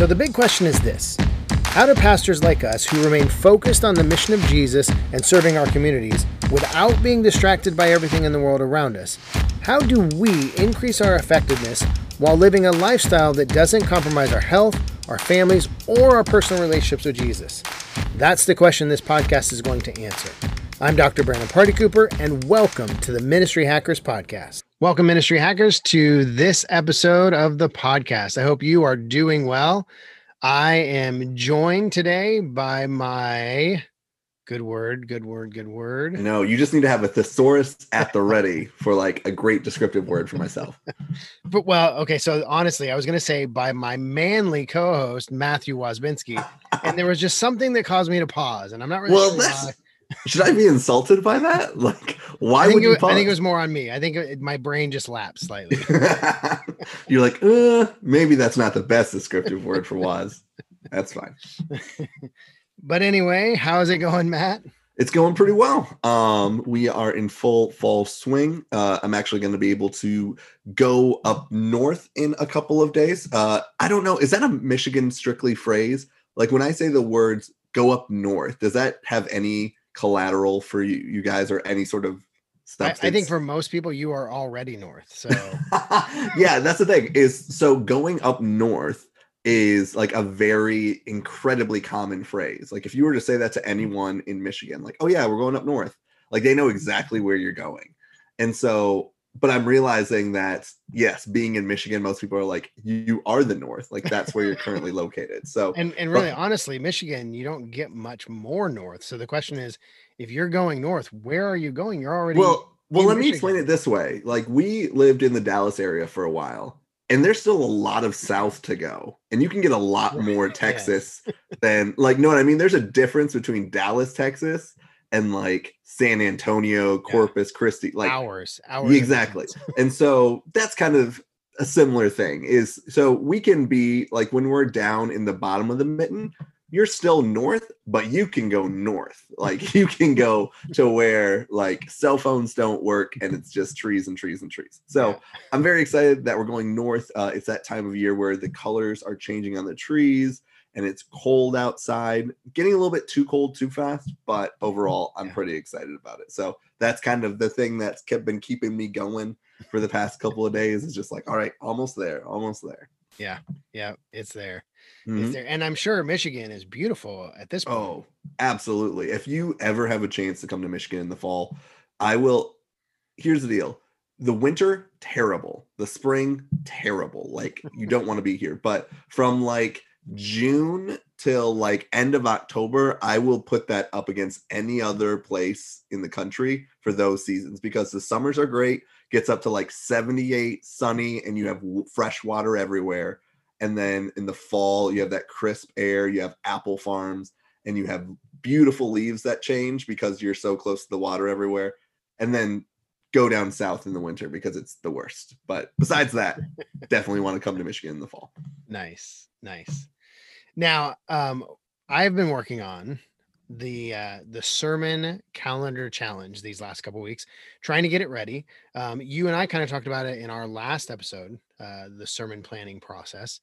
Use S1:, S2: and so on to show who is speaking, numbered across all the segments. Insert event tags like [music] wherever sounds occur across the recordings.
S1: So the big question is this How do pastors like us who remain focused on the mission of Jesus and serving our communities without being distracted by everything in the world around us, how do we increase our effectiveness while living a lifestyle that doesn't compromise our health, our families, or our personal relationships with Jesus? That's the question this podcast is going to answer. I'm Dr. Brandon Party Cooper, and welcome to the Ministry Hackers Podcast. Welcome, Ministry Hackers, to this episode of the podcast. I hope you are doing well. I am joined today by my good word, good word, good word.
S2: No, you just need to have a thesaurus at the ready for like a great descriptive word for myself. [laughs]
S1: but well, okay. So honestly, I was going to say by my manly co-host Matthew Wasbinski, and there was just something that caused me to pause, and I'm not really
S2: well.
S1: Sure
S2: that's why. Should I be insulted by that? [laughs] Like, why would you?
S1: It, I think it was more on me. I think it, my brain just lapsed slightly. [laughs]
S2: You're like, uh, maybe that's not the best descriptive word for was. That's fine. [laughs]
S1: but anyway, how's it going, Matt?
S2: It's going pretty well. Um, we are in full fall swing. Uh, I'm actually going to be able to go up north in a couple of days. Uh, I don't know. Is that a Michigan strictly phrase? Like when I say the words "go up north," does that have any collateral for you, you guys or any sort of
S1: stuff? I, I think for most people, you are already north. So [laughs]
S2: yeah, that's the thing is so going up north is like a very incredibly common phrase. Like if you were to say that to mm-hmm. anyone in Michigan, like, oh yeah, we're going up north, like they know exactly where you're going. And so but I'm realizing that yes, being in Michigan, most people are like, you are the North, like that's where you're currently located. So [laughs]
S1: and and really, but, honestly, Michigan, you don't get much more north. So the question is, if you're going north, where are you going? You're already
S2: well. Well, let Michigan. me explain it this way. Like we lived in the Dallas area for a while, and there's still a lot of south to go, and you can get a lot more [laughs] Texas than like. No, I mean, there's a difference between Dallas, Texas, and like San Antonio, Corpus yeah. Christi, like
S1: hours, hours.
S2: Exactly. [laughs] and so that's kind of a similar thing is so we can be like when we're down in the bottom of the mitten, you're still north, but you can go north. [laughs] Like you can go to where like cell phones don't work and it's just trees and trees and trees. So. I'm very excited that we're going north. Uh, it's that time of year where the colors are changing on the trees and it's cold outside, getting a little bit too cold too fast, but overall, I'm yeah. pretty excited about it. So that's kind of the thing that's kept been keeping me going for the past couple of days. Is just like, all right, almost there, almost there.
S1: Yeah, yeah, it's there. Mm-hmm. It's there, and I'm sure Michigan is beautiful at this point.
S2: Oh, absolutely! If you ever have a chance to come to Michigan in the fall, I will. Here's the deal: the winter terrible, the spring terrible. Like you don't want to be here, but from like June till like end of October, I will put that up against any other place in the country for those seasons because the summers are great, gets up to like 78 sunny and you have fresh water everywhere. And then in the fall, you have that crisp air, you have apple farms, and you have beautiful leaves that change because you're so close to the water everywhere. And then go down south in the winter because it's the worst. But besides that, [laughs] definitely want to come to Michigan in the fall.
S1: Nice. Nice. Now, um, I've been working on the uh, the sermon calendar challenge these last couple weeks, trying to get it ready. Um, you and I kind of talked about it in our last episode, uh, the sermon planning process.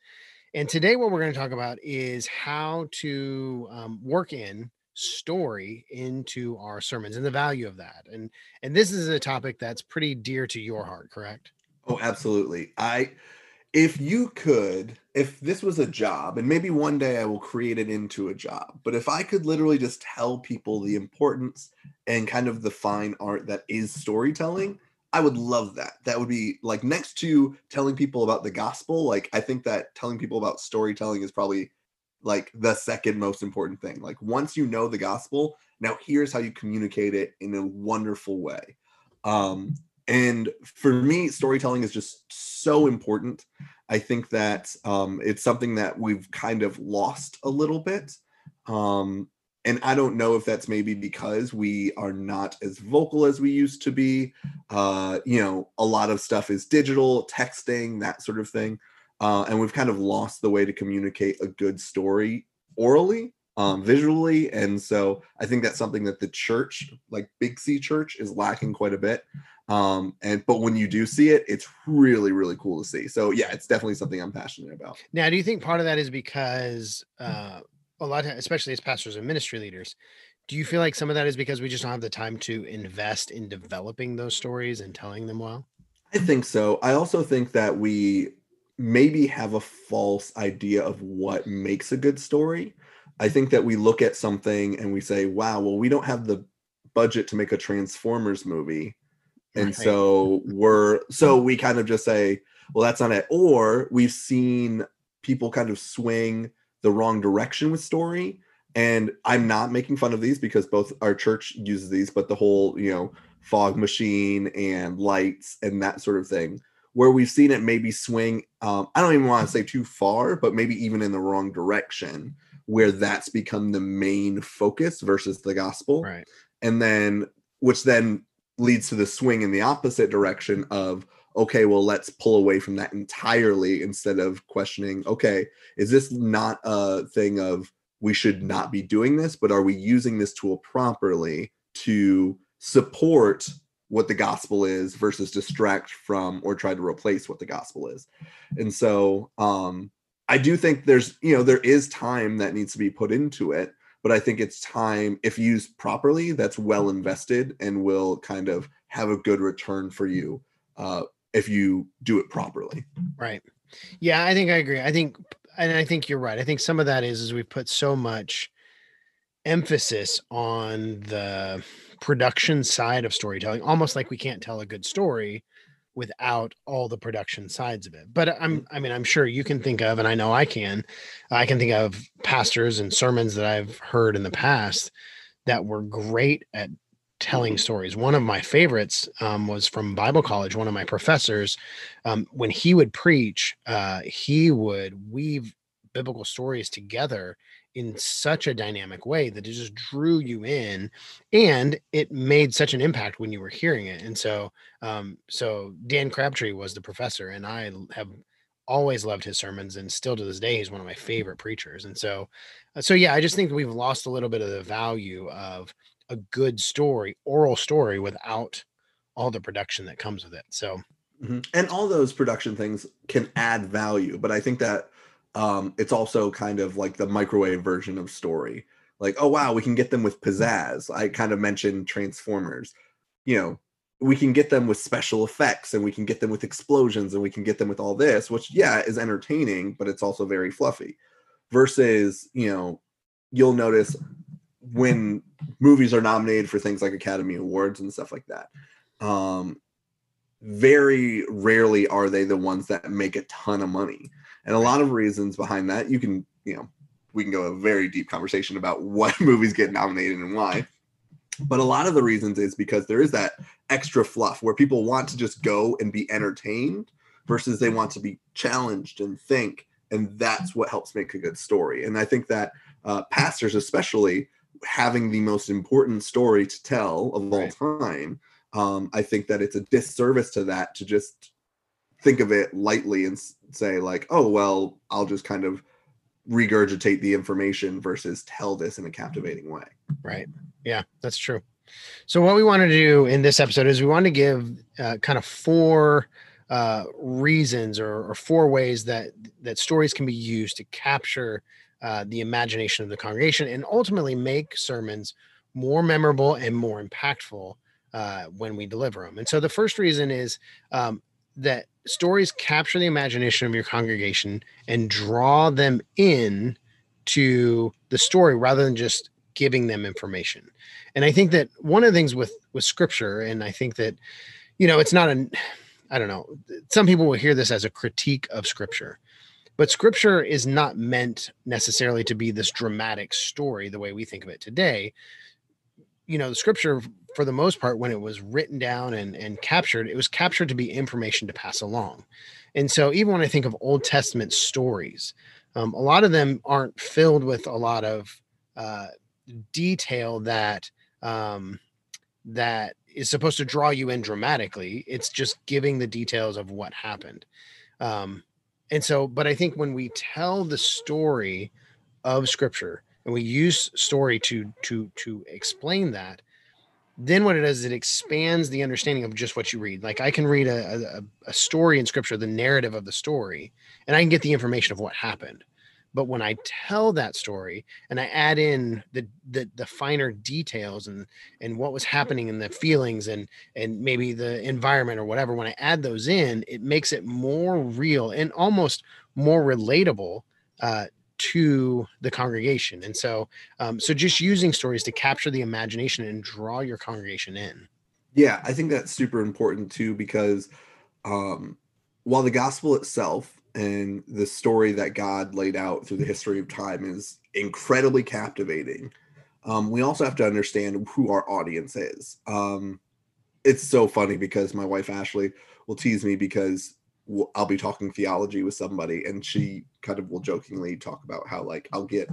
S1: And today, what we're going to talk about is how to um, work in story into our sermons and the value of that. And and this is a topic that's pretty dear to your heart, correct?
S2: Oh, absolutely. I if you could, if this was a job, and maybe one day I will create it into a job, but if I could literally just tell people the importance and kind of the fine art that is storytelling, I would love that. That would be like next to telling people about the gospel. Like, I think that telling people about storytelling is probably like the second most important thing. Like, once you know the gospel, now here's how you communicate it in a wonderful way. Um, and for me storytelling is just so important i think that um, it's something that we've kind of lost a little bit um, and i don't know if that's maybe because we are not as vocal as we used to be uh, you know a lot of stuff is digital texting that sort of thing uh, and we've kind of lost the way to communicate a good story orally um, visually. And so I think that's something that the church, like Big C Church, is lacking quite a bit. Um, and but when you do see it, it's really, really cool to see. So yeah, it's definitely something I'm passionate about.
S1: Now, do you think part of that is because uh a lot of especially as pastors and ministry leaders, do you feel like some of that is because we just don't have the time to invest in developing those stories and telling them well?
S2: I think so. I also think that we maybe have a false idea of what makes a good story. I think that we look at something and we say, wow, well, we don't have the budget to make a Transformers movie. And
S1: Right.
S2: so we're, so we kind of just say, well, that's not it. Or we've seen people kind of swing the wrong direction with story. And I'm not making fun of these because both our church uses these, but the whole, you know, fog machine and lights and that sort of thing, where we've seen it maybe swing, um, I don't even want to say too far, but maybe even in the wrong direction, where that's become the main focus versus the gospel
S1: Right.
S2: and then which then leads to the swing in the opposite direction of okay well let's pull away from that entirely instead of questioning okay is this not a thing of we should not be doing this but are we using this tool properly to support what the gospel is versus distract from or try to replace what the gospel is? And so um i do think there's you know there is time that needs to be put into it but I think it's time, if used properly, that's well invested and will kind of have a good return for you uh, if you do it properly.
S1: Right. Yeah, I think I agree. I think and I think you're right. I think some of that is is we've put so much emphasis on the production side of storytelling, almost like we can't tell a good story without all the production sides of it. But I'm I mean, I'm sure you can think of and I know I can. I can think of pastors and sermons that I've heard in the past that were great at telling stories. One of my favorites um, was from Bible college. One of my professors, um, when he would preach, uh, he would weave biblical stories together in such a dynamic way that it just drew you in, and it made such an impact when you were hearing it. And so, um, so Dan Crabtree was the professor, and i have always loved his sermons, and still to this day, he's one of my favorite preachers. And so, uh, so yeah, I just think we've lost a little bit of the value of a good story, oral story, without all the production that comes with it. So
S2: Mhm. And all those production things can add value, but I think that um, it's also kind of like the microwave version of story. Like, oh wow, we can get them with pizzazz. I kind of mentioned Transformers. You know, we can get them with special effects and we can get them with explosions and we can get them with all this, which yeah is entertaining, but it's also very fluffy. Versus, you know, you'll notice when movies are nominated for things like Academy Awards and stuff like that. Um, very rarely are they the ones that make a ton of money. And a lot of reasons behind that, you can, you know, we can go a very deep conversation about what [laughs] movies get nominated and why. But a lot of the reasons is because there is that extra fluff where people want to just go and be entertained versus they want to be challenged and think. And that's what helps make a good story. And I think that uh, pastors, especially, having the most important story to tell of all time, um, I think that it's a disservice to that to just think of it lightly and say like, oh well, I'll just kind of regurgitate the information versus tell this in a captivating way.
S1: Right. Yeah, that's true. So what we want to do in this episode is we want to give uh, kind of four uh, reasons or, or four ways that that stories can be used to capture uh, the imagination of the congregation and ultimately make sermons more memorable and more impactful uh, when we deliver them. And so the first reason is um, that stories capture the imagination of your congregation and draw them in to the story rather than just giving them information. And I think that one of the things with with scripture, and I think that you know, it's not an I don't know. Some people will hear this as a critique of scripture, but scripture is not meant necessarily to be this dramatic story the way we think of it today. You know, the scripture, for the most part, when it was written down and, and captured, it was captured to be information to pass along. And so, even when I think of Old Testament stories, um, a lot of them aren't filled with a lot of uh, detail that um, that is supposed to draw you in dramatically. It's just giving the details of what happened. Um, and so, but I think when we tell the story of Scripture and we use story to to to explain that, then what it does is it expands the understanding of just what you read. Like I can read a, a, a story in scripture, the narrative of the story, and I can get the information of what happened. But when I tell that story and I add in the, the the finer details and and what was happening and the feelings and and maybe the environment or whatever, when I add those in, it makes it more real and almost more relatable uh, to the congregation. And so, um, so just using stories to capture the imagination and draw your congregation in.
S2: Yeah, I think that's super important too because um, while the gospel itself and the story that God laid out through the history of time is incredibly captivating, um, we also have to understand who our audience is. Um, it's so funny because my wife Ashley will tease me because I'll be talking theology with somebody, and she kind of will jokingly talk about how like I'll get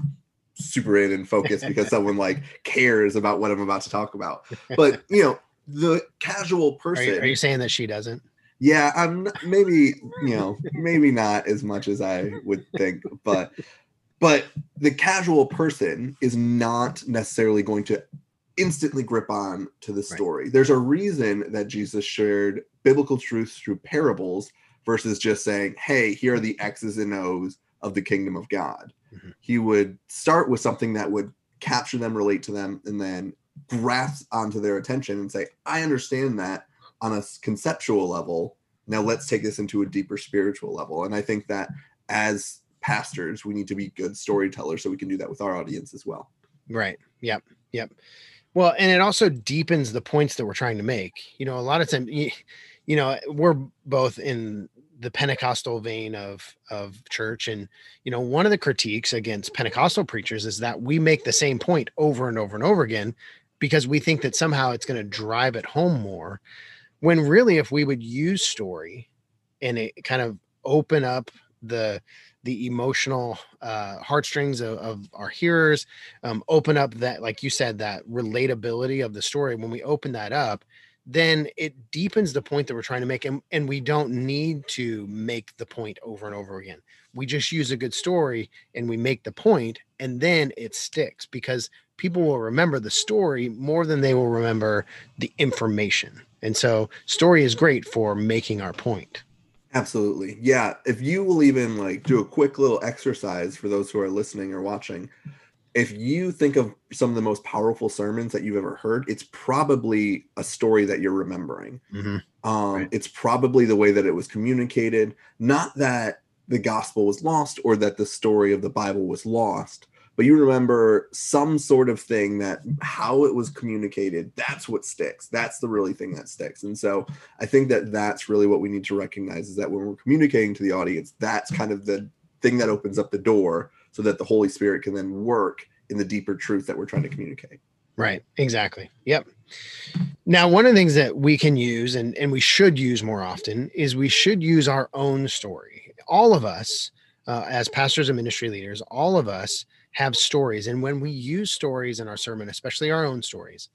S2: super in and focused because someone like [laughs] cares about what I'm about to talk about. But you know, the casual person.
S1: Are you, are you saying that she doesn't?
S2: Yeah, I'm maybe you know maybe not as much as I would think, but but the casual person is not necessarily going to instantly grip on to the story. Right. There's a reason that Jesus shared biblical truths through parables versus just saying, hey, here are the X's and O's of the kingdom of God. Mm-hmm. He would start with something that would capture them, relate to them, and then grasp onto their attention and say, I understand that on a conceptual level. Now let's take this into a deeper spiritual level. And I think that as pastors, we need to be good storytellers so we can do that with our audience as well.
S1: Right. Yep. Yep. Well, and it also deepens the points that we're trying to make. You know, a lot of times, you, you know, we're both in the Pentecostal vein of of church. And you know, one of the critiques against Pentecostal preachers is that we make the same point over and over and over again because we think that somehow it's going to drive it home more. When really, if we would use story and it kind of open up the the emotional uh, heartstrings of, of, our hearers, um, open up that, like you said, that relatability of the story. When we open that up, then it deepens the point that we're trying to make and, and we don't need to make the point over and over again. We just use a good story and we make the point and then it sticks because people will remember the story more than they will remember the information. And so story is great for making our point.
S2: Absolutely. Yeah if you will even like do a quick little exercise for those who are listening or watching if you think of some of the most powerful sermons that you've ever heard, it's probably a story that you're remembering. Mm-hmm. Um, right. It's probably the way that it was communicated. Not that the gospel was lost or that the story of the Bible was lost, but you remember some sort of thing that how it was communicated. That's what sticks. That's the really thing that sticks. And so I think that that's really what we need to recognize is that when we're communicating to the audience, that's kind of the thing that opens up the door so that the Holy Spirit can then work in the deeper truth that we're trying to communicate.
S1: Right. Exactly. Yep. Now, one of the things that we can use and, and we should use more often is we should use our own story. All of us, uh, as pastors and ministry leaders, all of us have stories. And when we use stories in our sermon, especially our own stories,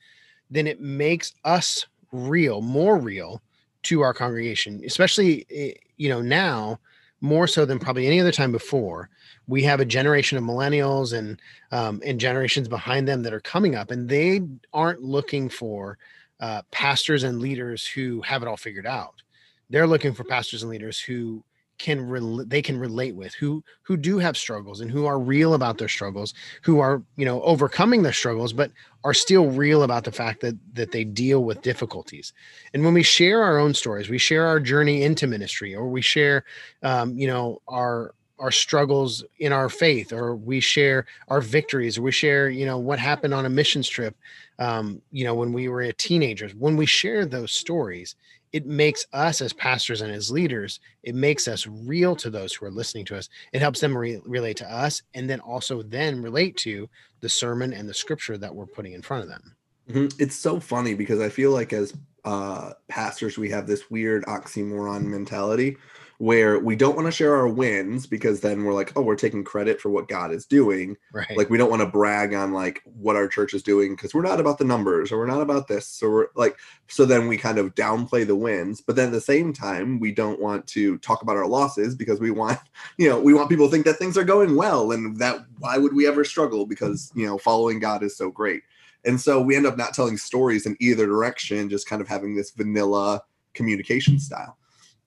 S1: then it makes us real, more real to our congregation, especially, eh, you know, now more so than probably any other time before. We have a generation of millennials and um, and generations behind them that are coming up, and they aren't looking for uh, pastors and leaders who have it all figured out. They're looking for pastors and leaders who can re- they can relate with who who do have struggles and who are real about their struggles who are you know overcoming their struggles but are still real about the fact that that they deal with difficulties and when we share our own stories we share our journey into ministry or we share um, you know our our struggles in our faith or we share our victories or we share you know what happened on a missions trip um, you know when we were teenagers. When we share those stories it makes us as pastors and as leaders it makes us real to those who are listening to us. It helps them re- relate to us and then also then relate to the sermon and the scripture that we're putting in front of them.
S2: Mm-hmm. it's so funny because i feel like as uh, pastors we have this weird oxymoron mentality where we don't want to share our wins because then we're like, oh, we're taking credit for what God is doing.
S1: Right.
S2: Like we don't want to brag on like what our church is doing because we're not about the numbers or we're not about this. So we're like, so then we kind of downplay the wins, but then at the same time, we don't want to talk about our losses because we want, [laughs] you know, we want people to think that things are going well and that why would we ever struggle because you know following God is so great. And so we end up not telling stories in either direction, just kind of having this vanilla communication style.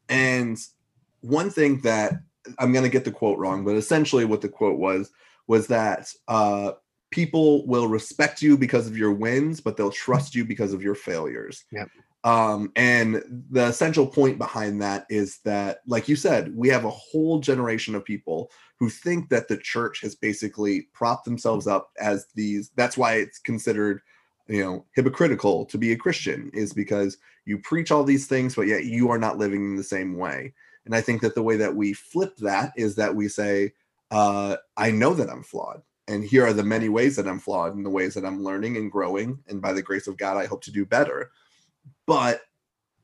S2: And one thing that I'm going to get the quote wrong, but essentially what the quote was was that uh, people will respect you because of your wins, but they'll trust you because of your failures.
S1: Yep.
S2: Um, and the essential point behind that is that, like you said, we have a whole generation of people who think that the church has basically propped themselves up as these. That's why it's considered, you know, hypocritical to be a Christian, is because you preach all these things, but yet you are not living in the same way. And I think that the way that we flip that is that we say, uh, I know that I'm flawed. And here are the many ways that I'm flawed and the ways that I'm learning and growing. And by the grace of God, I hope to do better. But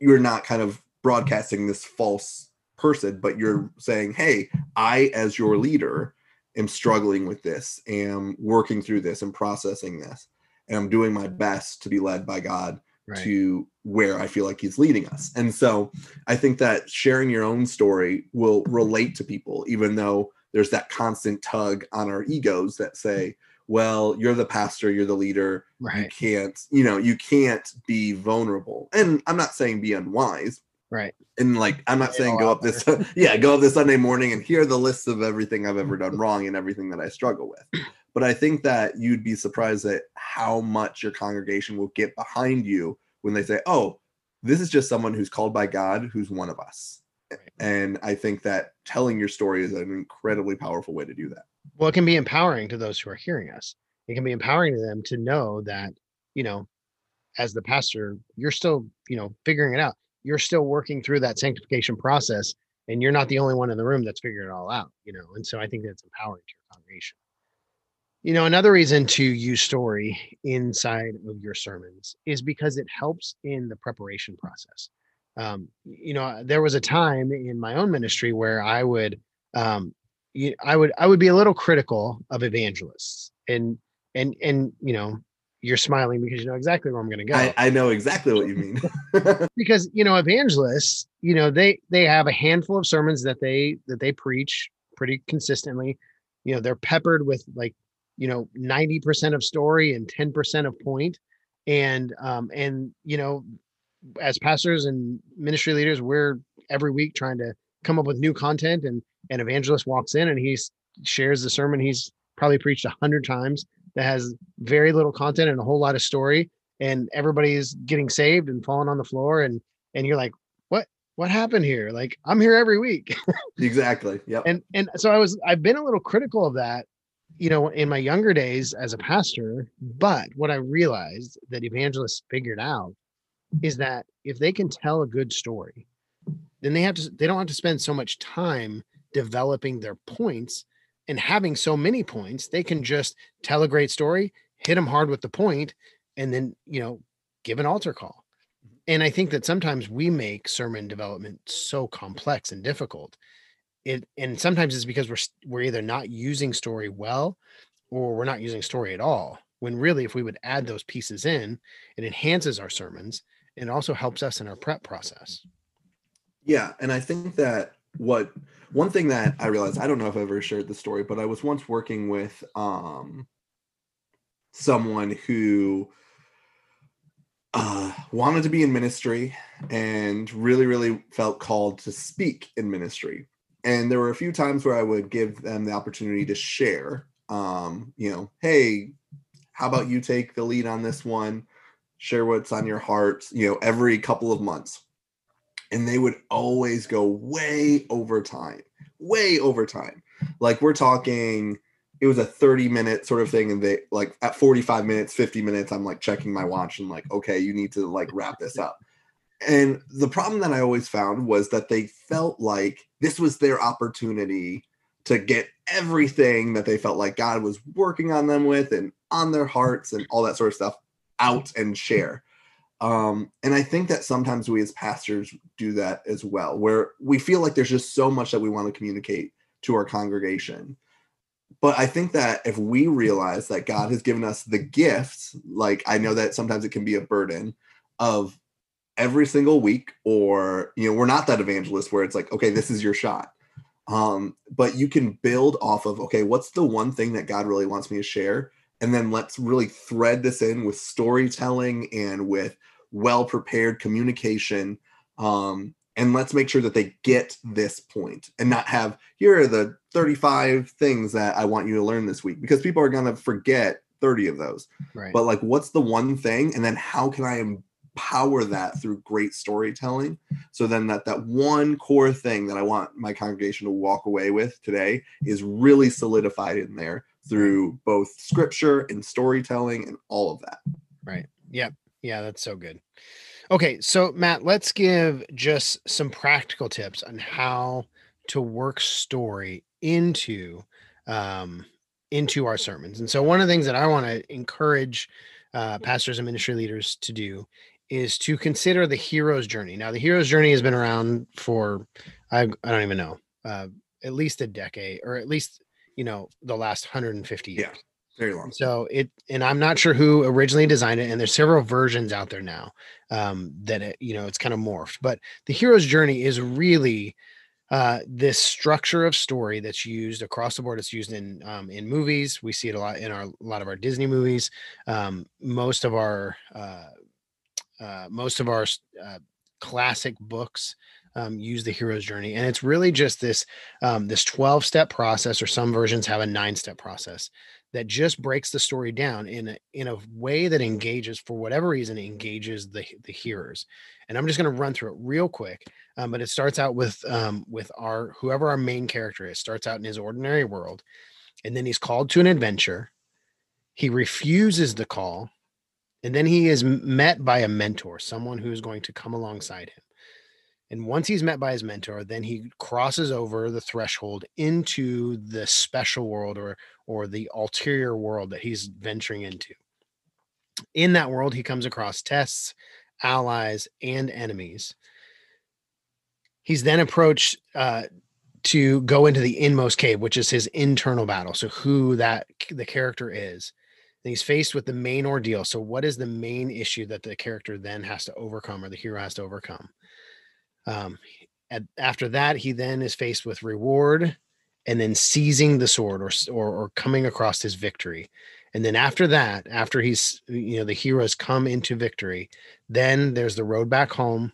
S2: you're not kind of broadcasting this false person, but you're saying, hey, I, as your leader, am struggling with this, am working through this and processing this. And I'm doing my best to be led by God right. to where I feel like he's leading us. And so I think that sharing your own story will relate to people, even though there's that constant tug on our egos that say, well, you're the pastor, you're the leader. Right. You can't, you know, you can't be vulnerable. And I'm not saying be unwise.
S1: Right.
S2: And like, I'm not saying go up this, [laughs] yeah, go up this Sunday morning and hear the list of everything I've ever done wrong and everything that I struggle with. But I think that you'd be surprised at how much your congregation will get behind you when they say, oh, this is just someone who's called by God, who's one of us. And I think that telling your story is an incredibly powerful way to do that.
S1: Well, it can be empowering to those who are hearing us. It can be empowering to them to know that, you know, as the pastor, you're still, you know, figuring it out. You're still working through that sanctification process, and you're not the only one in the room that's figuring it all out, you know. And so I think that's empowering to your congregation. You know, another reason to use story inside of your sermons is because it helps in the preparation process. Um, you know, there was a time in my own ministry where I would, um, you, I would, I would be a little critical of evangelists, and and and you know, you're smiling because you know exactly where I'm going to go.
S2: I, I, know exactly what you mean. [laughs]
S1: because you know, evangelists, you know, they they have a handful of sermons that they that they preach pretty consistently. You know, they're peppered with like you know 90% of story and 10% of point. And um and you know as pastors and ministry leaders we're every week trying to come up with new content and an evangelist walks in and he shares the sermon he's probably preached a hundred times that has very little content and a whole lot of story. And everybody's getting saved and falling on the floor and and you're like what what happened here? Like i'm here every week. [laughs]
S2: Exactly yeah
S1: and and so i was i've been a little critical of that you know, in my younger days as a pastor, but what I realized that evangelists figured out is that if they can tell a good story, then they have to they don't have to spend so much time developing their points and having so many points. They can just tell a great story, hit them hard with the point, and then, you know, give an altar call. Mm-hmm. And I think that sometimes we make sermon development so complex and difficult it and sometimes it's because we're we're either not using story well or we're not using story at all when really if we would add those pieces in it enhances our sermons and also helps us in our prep process.
S2: Yeah and i think that what one thing that i realized i don't know if i ever shared the story but i was once working with um someone who uh, wanted to be in ministry and really really felt called to speak in ministry and there were a few times where I would give them the opportunity to share. Um, you know, hey, how about you take the lead on this one? Share what's on your heart, you know, every couple of months. And they would always go way over time, way over time. Like we're talking, it was a 30 minute sort of thing. And they like at 45 minutes, 50 minutes, I'm like checking my watch and like, okay, you need to like wrap this up. And the problem that I always found was that they felt like this was their opportunity to get everything that they felt like God was working on them with and on their hearts and all that sort of stuff out and share. Um, and I think that sometimes we as pastors do that as well, where we feel like there's just so much that we want to communicate to our congregation. But I think that if we realize that God has given us the gifts, like I know that sometimes it can be a burden of every single week or you know we're not that evangelist where it's like okay this is your shot. Um but you can build off of okay what's the one thing that god really wants me to share? And then let's really thread this in with storytelling and with well prepared communication. Um, and let's make sure that they get this point and not have here are the 35 things that i want you to learn this week because people are going to forget 30 of those.
S1: Right.
S2: but like what's the one thing? And then how can i empower that through great storytelling so then that that one core thing that i want my congregation to walk away with today is really solidified in there through both scripture and storytelling and all of that
S1: Right. Yep. Yeah, that's so good. Okay, so Matt, let's give just some practical tips on how to work story into um into our sermons. And so one of the things that I want to encourage uh, pastors and ministry leaders to do is to consider the hero's journey. Now, the hero's journey has been around for I, I don't even know, uh, at least a decade, or at least you know the last 150 years.
S2: Yeah. very long
S1: So it, and I'm not sure who originally designed it, and there's several versions out there now um, that it, you know it's kind of morphed. But the hero's journey is really uh, this structure of story that's used across the board. It's used in um, in movies. We see it a lot in our a lot of our Disney movies. Um, most of our uh, uh, most of our uh, classic books um, use the hero's journey, and it's really just this um, this 12 step process, or some versions have a nine step process that just breaks the story down in a, in a way that engages for whatever reason engages the the hearers and i'm just going to run through it real quick um, but it starts out with um, with our whoever our main character is starts out in his ordinary world and then he's called to an adventure he refuses the call and then he is met by a mentor someone who is going to come alongside him and once he's met by his mentor then he crosses over the threshold into the special world or or the ulterior world that he's venturing into. In that world, he comes across tests, allies, and enemies. He's then approached uh, to go into the inmost cave, which is his internal battle. So, who that the character is. And he's faced with the main ordeal. So, what is the main issue that the character then has to overcome or the hero has to overcome? Um, at, after that, he then is faced with reward and then seizing the sword or, or or coming across his victory and then after that after he's you know the heroes come into victory then there's the road back home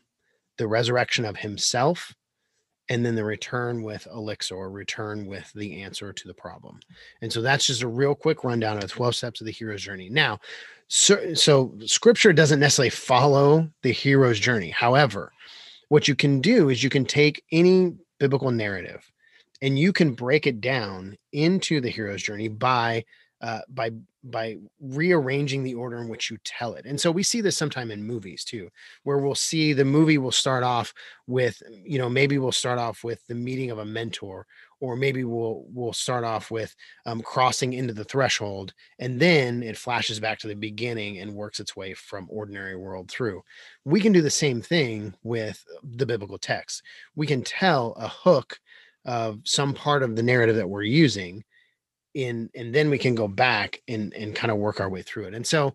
S1: the resurrection of himself and then the return with elixir return with the answer to the problem. And so that's just a real quick rundown of 12 steps of the hero's journey. Now so, so scripture doesn't necessarily follow the hero's journey. However what you can do is you can take any biblical narrative and you can break it down into the hero's journey by uh, by by rearranging the order in which you tell it and so we see this sometime in movies too where we'll see the movie will start off with you know maybe we'll start off with the meeting of a mentor or maybe we'll we'll start off with um, crossing into the threshold and then it flashes back to the beginning and works its way from ordinary world through. We can do the same thing with the biblical text. We can tell a hook of some part of the narrative that we're using in and then we can go back and and kind of work our way through it and so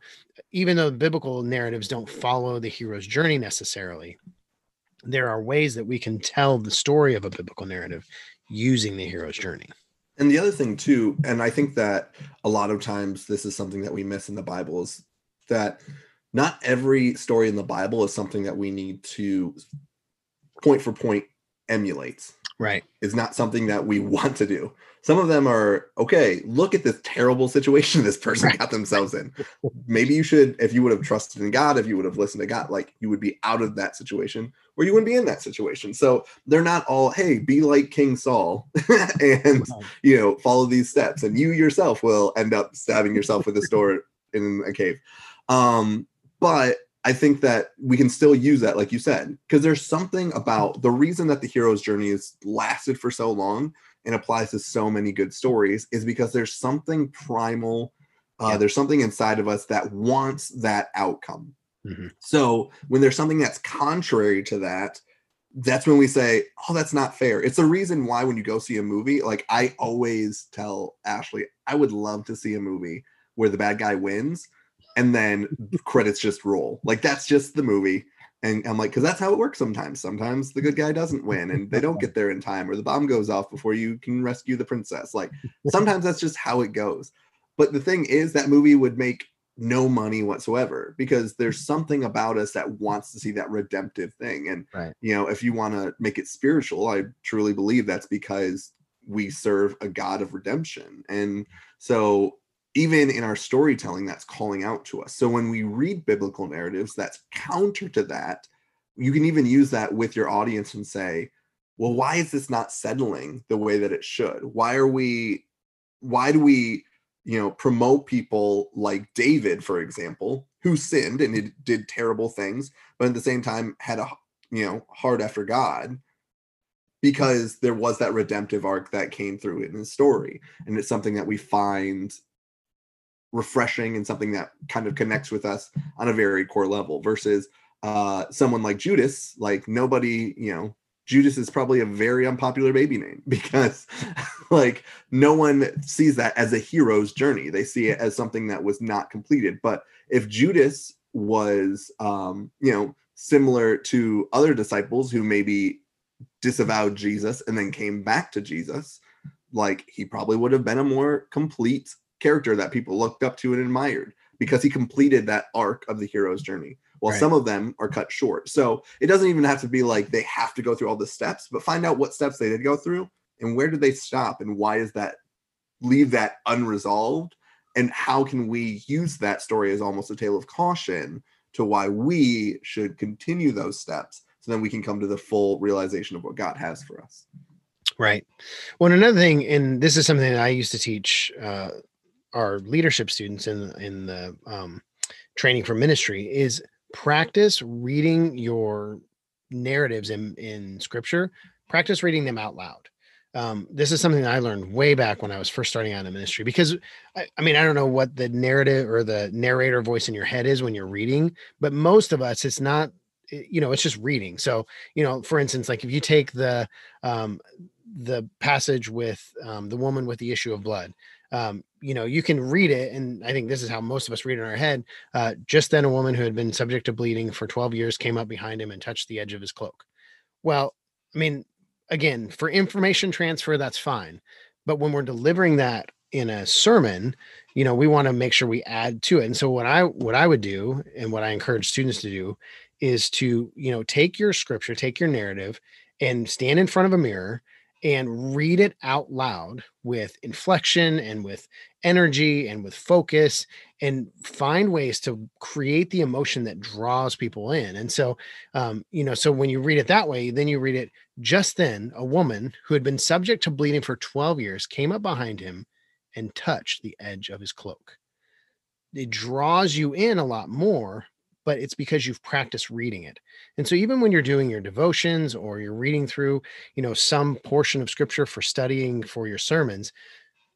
S1: even though biblical narratives don't follow the hero's journey necessarily there are ways that we can tell the story of a biblical narrative using the hero's journey
S2: And the other thing too, and I think that a lot of times this is something that we miss in the Bible is that not every story in the Bible is something that we need to point for point emulate.
S1: right
S2: Is not something that we [laughs] want to do. Some of them are okay. Look at this terrible situation [laughs] this person got themselves in. Maybe you should, if you would have trusted in God, if you would have listened to God, like you would be out of that situation, or you wouldn't be in that situation. So they're not all, hey, be like King Saul, [laughs] and you know, follow these steps, and you yourself will end up stabbing yourself with a [laughs] sword in a cave. Um, but I think that we can still use that, like you said, because there's something about the reason that the hero's journey has lasted for so long and applies to so many good stories is because there's something primal. Uh,
S1: Yeah.
S2: There's something inside of us that wants that outcome.
S1: Mhm.
S2: So when there's something that's contrary to that, that's when we say, "Oh, that's not fair." It's the reason why when you go see a movie, like I always tell Ashley, I would love to see a movie where the bad guy wins and then [laughs] credits just roll. Like that's just the movie. And I'm like, because that's how it works sometimes. Sometimes the good guy doesn't win and they don't get [laughs] there in time, or the bomb goes off before you can rescue the princess. Like [laughs] sometimes that's just how it goes. but the thing is that movie would make no money whatsoever because there's mm-hmm. something about us that wants to see that redemptive thing and
S1: Right.
S2: you know if you want to make it spiritual i truly believe that's because we serve a god of redemption and so even in our storytelling that's calling out to us. So when we read biblical narratives that's counter to that you can even use that with your audience and say well why is this not settling the way that it should? Why are we why do we you know promote people like david for example who sinned and did terrible things but at the same time had a you know heart after god because there was that redemptive arc that came through in his story. And it's something that we find refreshing and something that kind of connects with us on a very core level versus uh someone like judas like nobody you know judas is probably a very unpopular baby name [laughs] because like no one sees that as a hero's journey. They see it as something that was not completed. But if judas was um you know similar to other disciples who maybe disavowed jesus and then came back to jesus like he probably would have been a more complete character that people looked up to and admired because he completed that arc of the hero's journey while
S1: Right.
S2: some of them are cut short so it doesn't even have to be like they have to go through all the steps but find out what steps they did go through and where did they stop and why is that leave that unresolved and how can we use that story as almost a tale of caution to why we should continue those steps so then we can come to the full realization of what god has for us
S1: Right. Well, another thing, and this is something that I used to teach uh, our leadership students in in the um, training for ministry is practice reading your narratives in in Scripture. Practice reading them out loud. Um, this is something that I learned way back when I was first starting out in ministry because I, I mean I don't know what the narrative or the narrator voice in your head is when you're reading, but most of us it's not you know it's just reading. So you know, for instance, like if you take the um, the passage with um, the woman with the issue of blood. Um, you know, you can read it, and I think this is how most of us read in our head. Uh, just then, a woman who had been subject to bleeding for 12 years came up behind him and touched the edge of his cloak. Well, I mean, again, for information transfer, that's fine. But when we're delivering that in a sermon, you know, we want to make sure we add to it. And so what I what I would do and what I encourage students to do is to, you know, take your scripture, take your narrative and stand in front of a mirror and read it out loud with inflection and with energy and with focus and find ways to create the emotion that draws people in. And so, um, you know, so when you read it that way, then you read it just then a woman who had been subject to bleeding for 12 years came up behind him and touched the edge of his cloak. It draws you in a lot more, but it's because you've practiced reading it. And so even when you're doing your devotions or you're reading through, you know, some portion of scripture for studying for your sermons,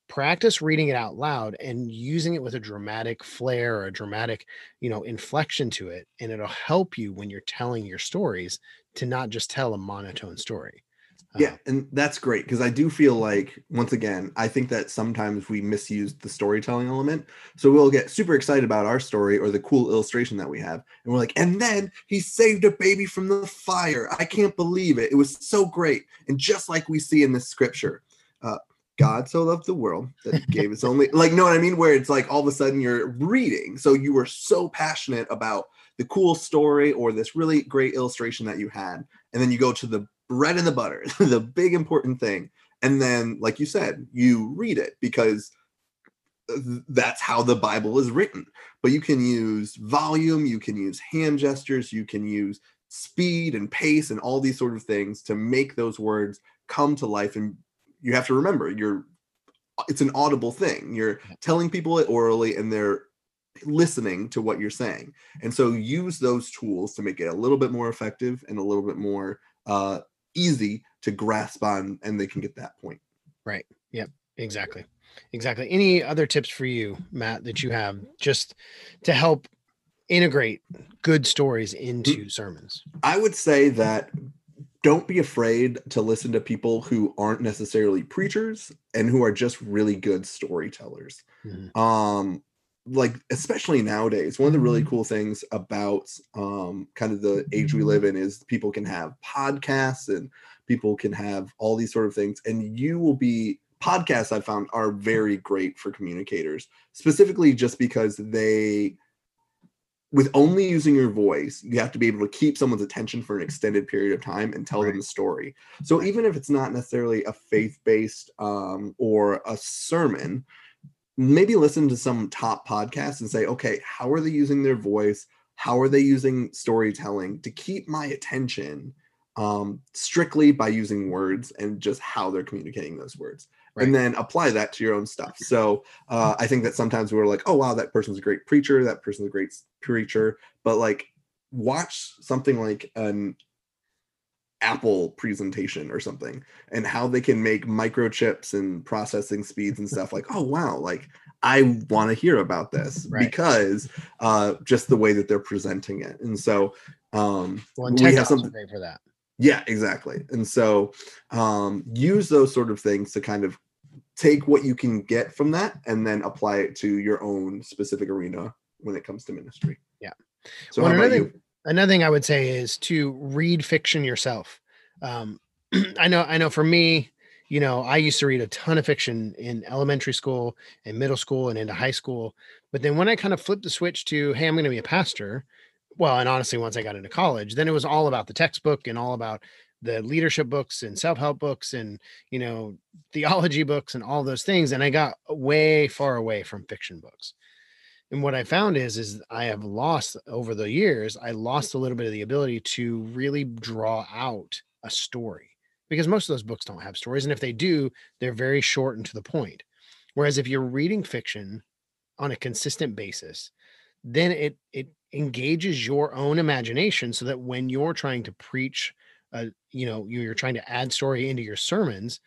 S1: practice reading it out loud and using it with a dramatic flair or a dramatic, you know, inflection to it and it'll help you when you're telling your stories to not just tell a monotone story.
S2: Yeah and that's great because i do feel like once again i think that sometimes we misuse the storytelling element so we'll get super excited about our story or the cool illustration that we have and we're like and then he saved a baby from the fire. I can't believe it. It was so great. And just like we see in this scripture uh, god so loved the world that he gave his [laughs] only like know what i mean? Where it's like all of a sudden you're reading so you were so passionate about the cool story or this really great illustration that you had and then you go to the bread and the butter, [laughs] the big important thing. And then, like you said, you read it because that's how the Bible is written. But you can use volume, you can use hand gestures, you can use speed and pace and all these sort of things to make those words come to life. And you have to remember, you're it's an audible thing. You're telling people it orally and they're listening to what you're saying. And so use those tools to make it a little bit more effective and a little bit more uh, easy to grasp on, and they can get that point.
S1: Right. Yep. Exactly. Exactly. Any other tips for you, Matt, that you have just to help integrate good stories into sermons?
S2: I would say that don't be afraid to listen to people who aren't necessarily preachers and who are just really good storytellers.
S1: Mhm.
S2: Um, like especially nowadays, one of the really cool things about um, kind of the age we live in is people can have podcasts and people can have all these sort of things, and you will be podcasts i found are very great for communicators specifically just because they with only using your voice, you have to be able to keep someone's attention for an extended period of time and tell right. them the story. So even if it's not necessarily a faith-based um, or a sermon, maybe listen to some top podcasts and say, okay, how are they using their voice? How are they using storytelling to keep my attention um, strictly by using words and just how they're communicating those words? right. and then apply that to your own stuff. So uh, I think that sometimes we're like, oh wow, that person's a great preacher, that person's a great preacher, but like watch something like an Apple presentation or something and how they can make microchips and processing speeds and stuff like, oh wow, like I want to hear about this right. because uh just the way that they're presenting it. And so um
S1: well, we have something for that.
S2: Yeah, exactly. And so um, use those sort of things to kind of take what you can get from that and then apply it to your own specific arena when it comes to ministry.
S1: Yeah. So well, another, thing, another thing I would say is to read fiction yourself. Um, [clears throat] I know, I know for me, you know, I used to read a ton of fiction in elementary school and middle school and into high school. But then when I kind of flipped the switch to, hey, I'm going to be a pastor, well, and honestly, once I got into college, then it was all about the textbook and all about the leadership books and self-help books and you know theology books and all those things and i got way far away from fiction books and what i found is is i have lost over the years i lost a little bit of the ability to really draw out a story because most of those books don't have stories and if they do they're very short and to the point. Whereas if you're reading fiction on a consistent basis then it it engages your own imagination so that when you're trying to preach uh, you know you're trying to add story into your sermons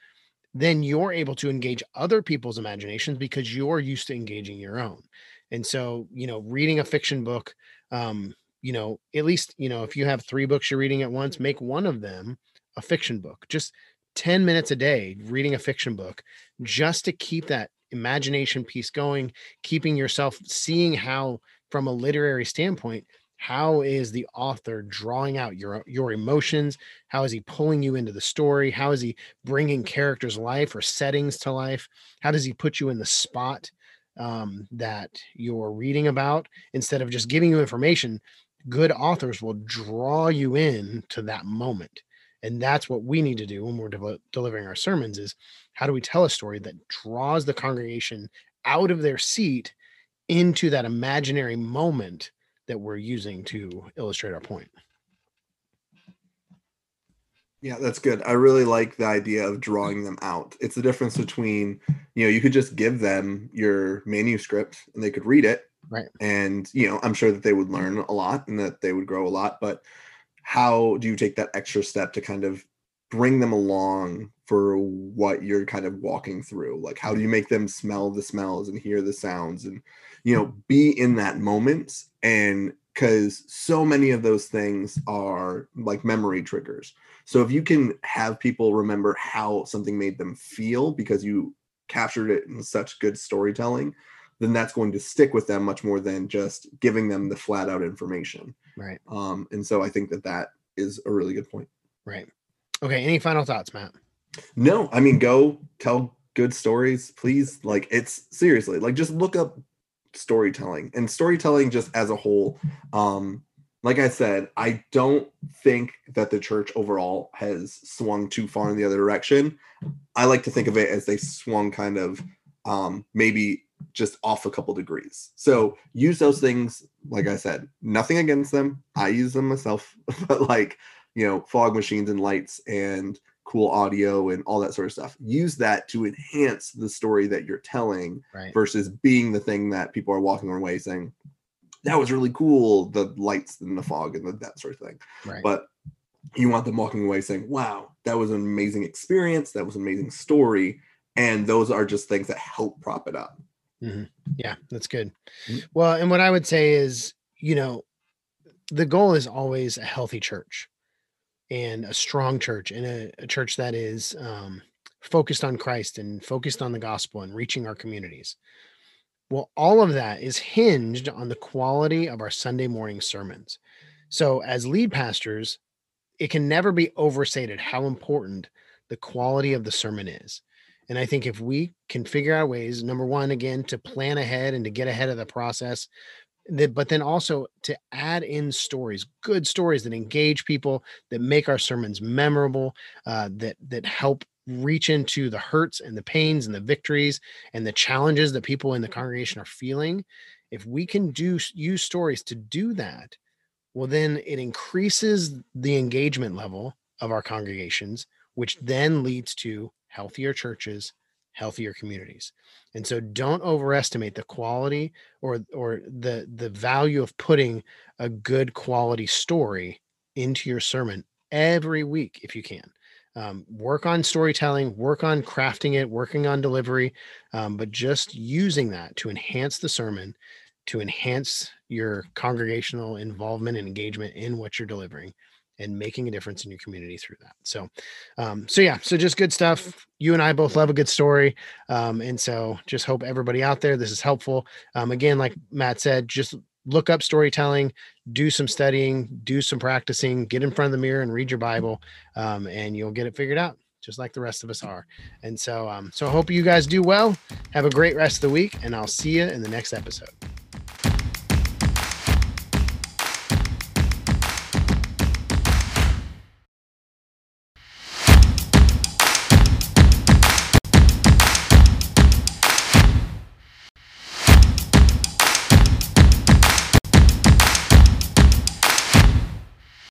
S1: then you're able to engage other people's imaginations because you're used to engaging your own and so you know reading a fiction book um you know at least you know if you have three books you're reading at once make one of them a fiction book. Just 10 minutes a day reading a fiction book just to keep that imagination piece going keeping yourself seeing how from a literary standpoint how is the author drawing out your your emotions? How is he pulling you into the story? How is he bringing characters life or settings to life? How does he put you in the spot um, that you're reading about instead of just giving you information good authors will draw you in to that moment and that's what we need to do when we're de- delivering our sermons is how do we tell a story that draws the congregation out of their seat into that imaginary moment that we're using to illustrate our point.
S2: Yeah, that's good. I really like the idea of drawing them out. It's the difference between, you know, you could just give them your manuscript and they could read it.
S1: Right.
S2: And, you know, I'm sure that they would learn a lot and that they would grow a lot. But how do you take that extra step to kind of bring them along for what you're kind of walking through? Like, how do you make them smell the smells and hear the sounds and, you know, be in that moment and because so many of those things are like memory triggers. So if you can have people remember how something made them feel because you captured it in such good storytelling, then that's going to stick with them much more than just giving them the flat out information.
S1: Right.
S2: Um, and so I think that that is a really good point.
S1: Right. Okay. Any final thoughts, Matt?
S2: No, I mean, go tell good stories, please. Like, it's seriously like just look up storytelling and storytelling just as a whole. Um like i said i don't think that the church overall has swung too far in the other direction. I like to think of it as they swung kind of um maybe just off a couple degrees. So use those things like i said nothing against them. I use them myself [laughs] but like you know fog machines and lights and cool audio and all that sort of stuff. Use that to enhance the story that you're telling
S1: right.
S2: versus being the thing that people are walking away saying, that was really cool, the lights and the fog and the, that sort of thing.
S1: Right.
S2: But you want them walking away saying, wow, that was an amazing experience. That was an amazing story. And those are just things that help prop it up.
S1: Mm-hmm. Yeah, that's good. Mm-hmm. Well, and what I would say is, you know, the goal is always a healthy church and a strong church and a, a church that is um, focused on Christ and focused on the gospel and reaching our communities. Well, all of that is hinged on the quality of our Sunday morning sermons. So, as lead pastors, it can never be overstated how important the quality of the sermon is. And I think if we can figure out ways, number one, again, to plan ahead and to get ahead of the process, but then also to add in stories, good stories that engage people, that make our sermons memorable, uh, that that help reach into the hurts and the pains and the victories and the challenges that people in the congregation are feeling. If we can do use stories to do that, well, then it increases the engagement level of our congregations, which then leads to healthier churches, healthier communities. And so don't overestimate the quality or or the the value of putting a good quality story into your sermon every week if you can. Um, work on storytelling, work on crafting it, working on delivery, um, but just using that to enhance the sermon, to enhance your congregational involvement and engagement in what you're delivering and making a difference in your community through that. So, um, so yeah, so just good stuff. You and I both love a good story. Um, and so just hope everybody out there, this is helpful. Um, again, like Matt said, just look up storytelling, do some studying, do some practicing, get in front of the mirror and read your Bible, um, and you'll get it figured out just like the rest of us are. And so, um, so I hope you guys do well. Have a great rest of the week, and I'll see you in the next episode.